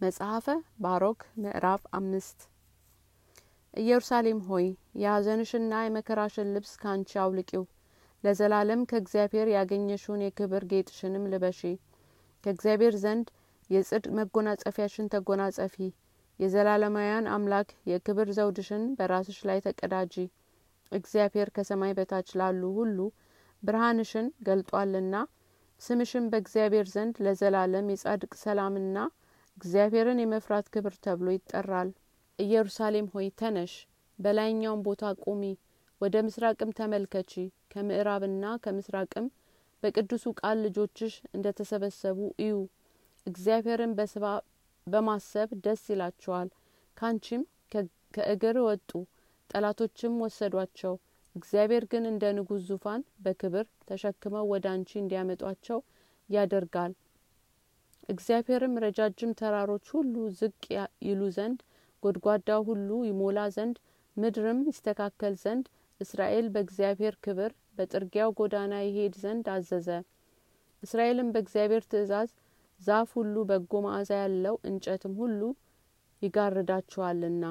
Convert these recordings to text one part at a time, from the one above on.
መጽሐፈ ባሮክ ምዕራፍ አምስት ኢየሩሳሌም ሆይ የሐዘንሽና የመከራሽን ልብስ ካንቺ አውልቂው፣ ለዘላለም ከእግዚአብሔር ያገኘሽውን የክብር ጌጥሽንም ልበሺ። ከእግዚአብሔር ዘንድ የጽድቅ መጎናጸፊያሽን ተጎናጸፊ። የዘላለማውያን አምላክ የክብር ዘውድሽን በራስሽ ላይ ተቀዳጂ። እግዚአብሔር ከሰማይ በታች ላሉ ሁሉ ብርሃንሽን ገልጧልና ስምሽም በእግዚአብሔር ዘንድ ለዘላለም የጻድቅ ሰላምና እግዚአብሔርን የመፍራት ክብር ተብሎ ይጠራል። ኢየሩሳሌም ሆይ ተነሽ፣ በላይኛውም ቦታ ቁሚ፣ ወደ ምስራቅም ተመልከቺ። ከምዕራብና ከምስራቅም በቅዱሱ ቃል ልጆችሽ እንደ ተሰበሰቡ እዩ። እግዚአብሔርን በስባ በማሰብ ደስ ይላቸዋል። ካንቺም ከእግር ወጡ፣ ጠላቶችም ወሰዷቸው። እግዚአብሔር ግን እንደ ንጉሥ ዙፋን በክብር ተሸክመው ወደ አንቺ እንዲያመጧቸው ያደርጋል። እግዚአብሔርም ረጃጅም ተራሮች ሁሉ ዝቅ ይሉ ዘንድ ጎድጓዳው ሁሉ ይሞላ ዘንድ ምድርም ይስተካከል ዘንድ እስራኤል በእግዚአብሔር ክብር በጥርጊያው ጎዳና ይሄድ ዘንድ አዘዘ። እስራኤልም በእግዚአብሔር ትእዛዝ ዛፍ ሁሉ በጎ መዓዛ ያለው እንጨትም ሁሉ ይጋርዳቸዋልና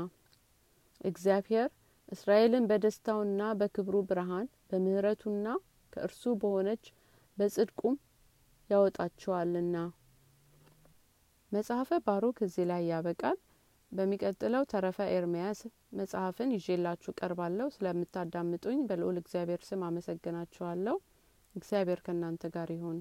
እግዚአብሔር እስራኤልን በደስታውና በክብሩ ብርሃን በምሕረቱና ከእርሱ በሆነች በጽድቁም ያወጣቸዋልና። መጽሐፈ ባሮክ እዚህ ላይ ያበቃል። በሚቀጥለው ተረፈ ኤርምያስ መጽሐፍን ይዤላችሁ ቀርባለሁ። ስለምታዳምጡኝ በልዑል እግዚአብሔር ስም አመሰግናችኋለሁ። እግዚአብሔር ከእናንተ ጋር ይሁን።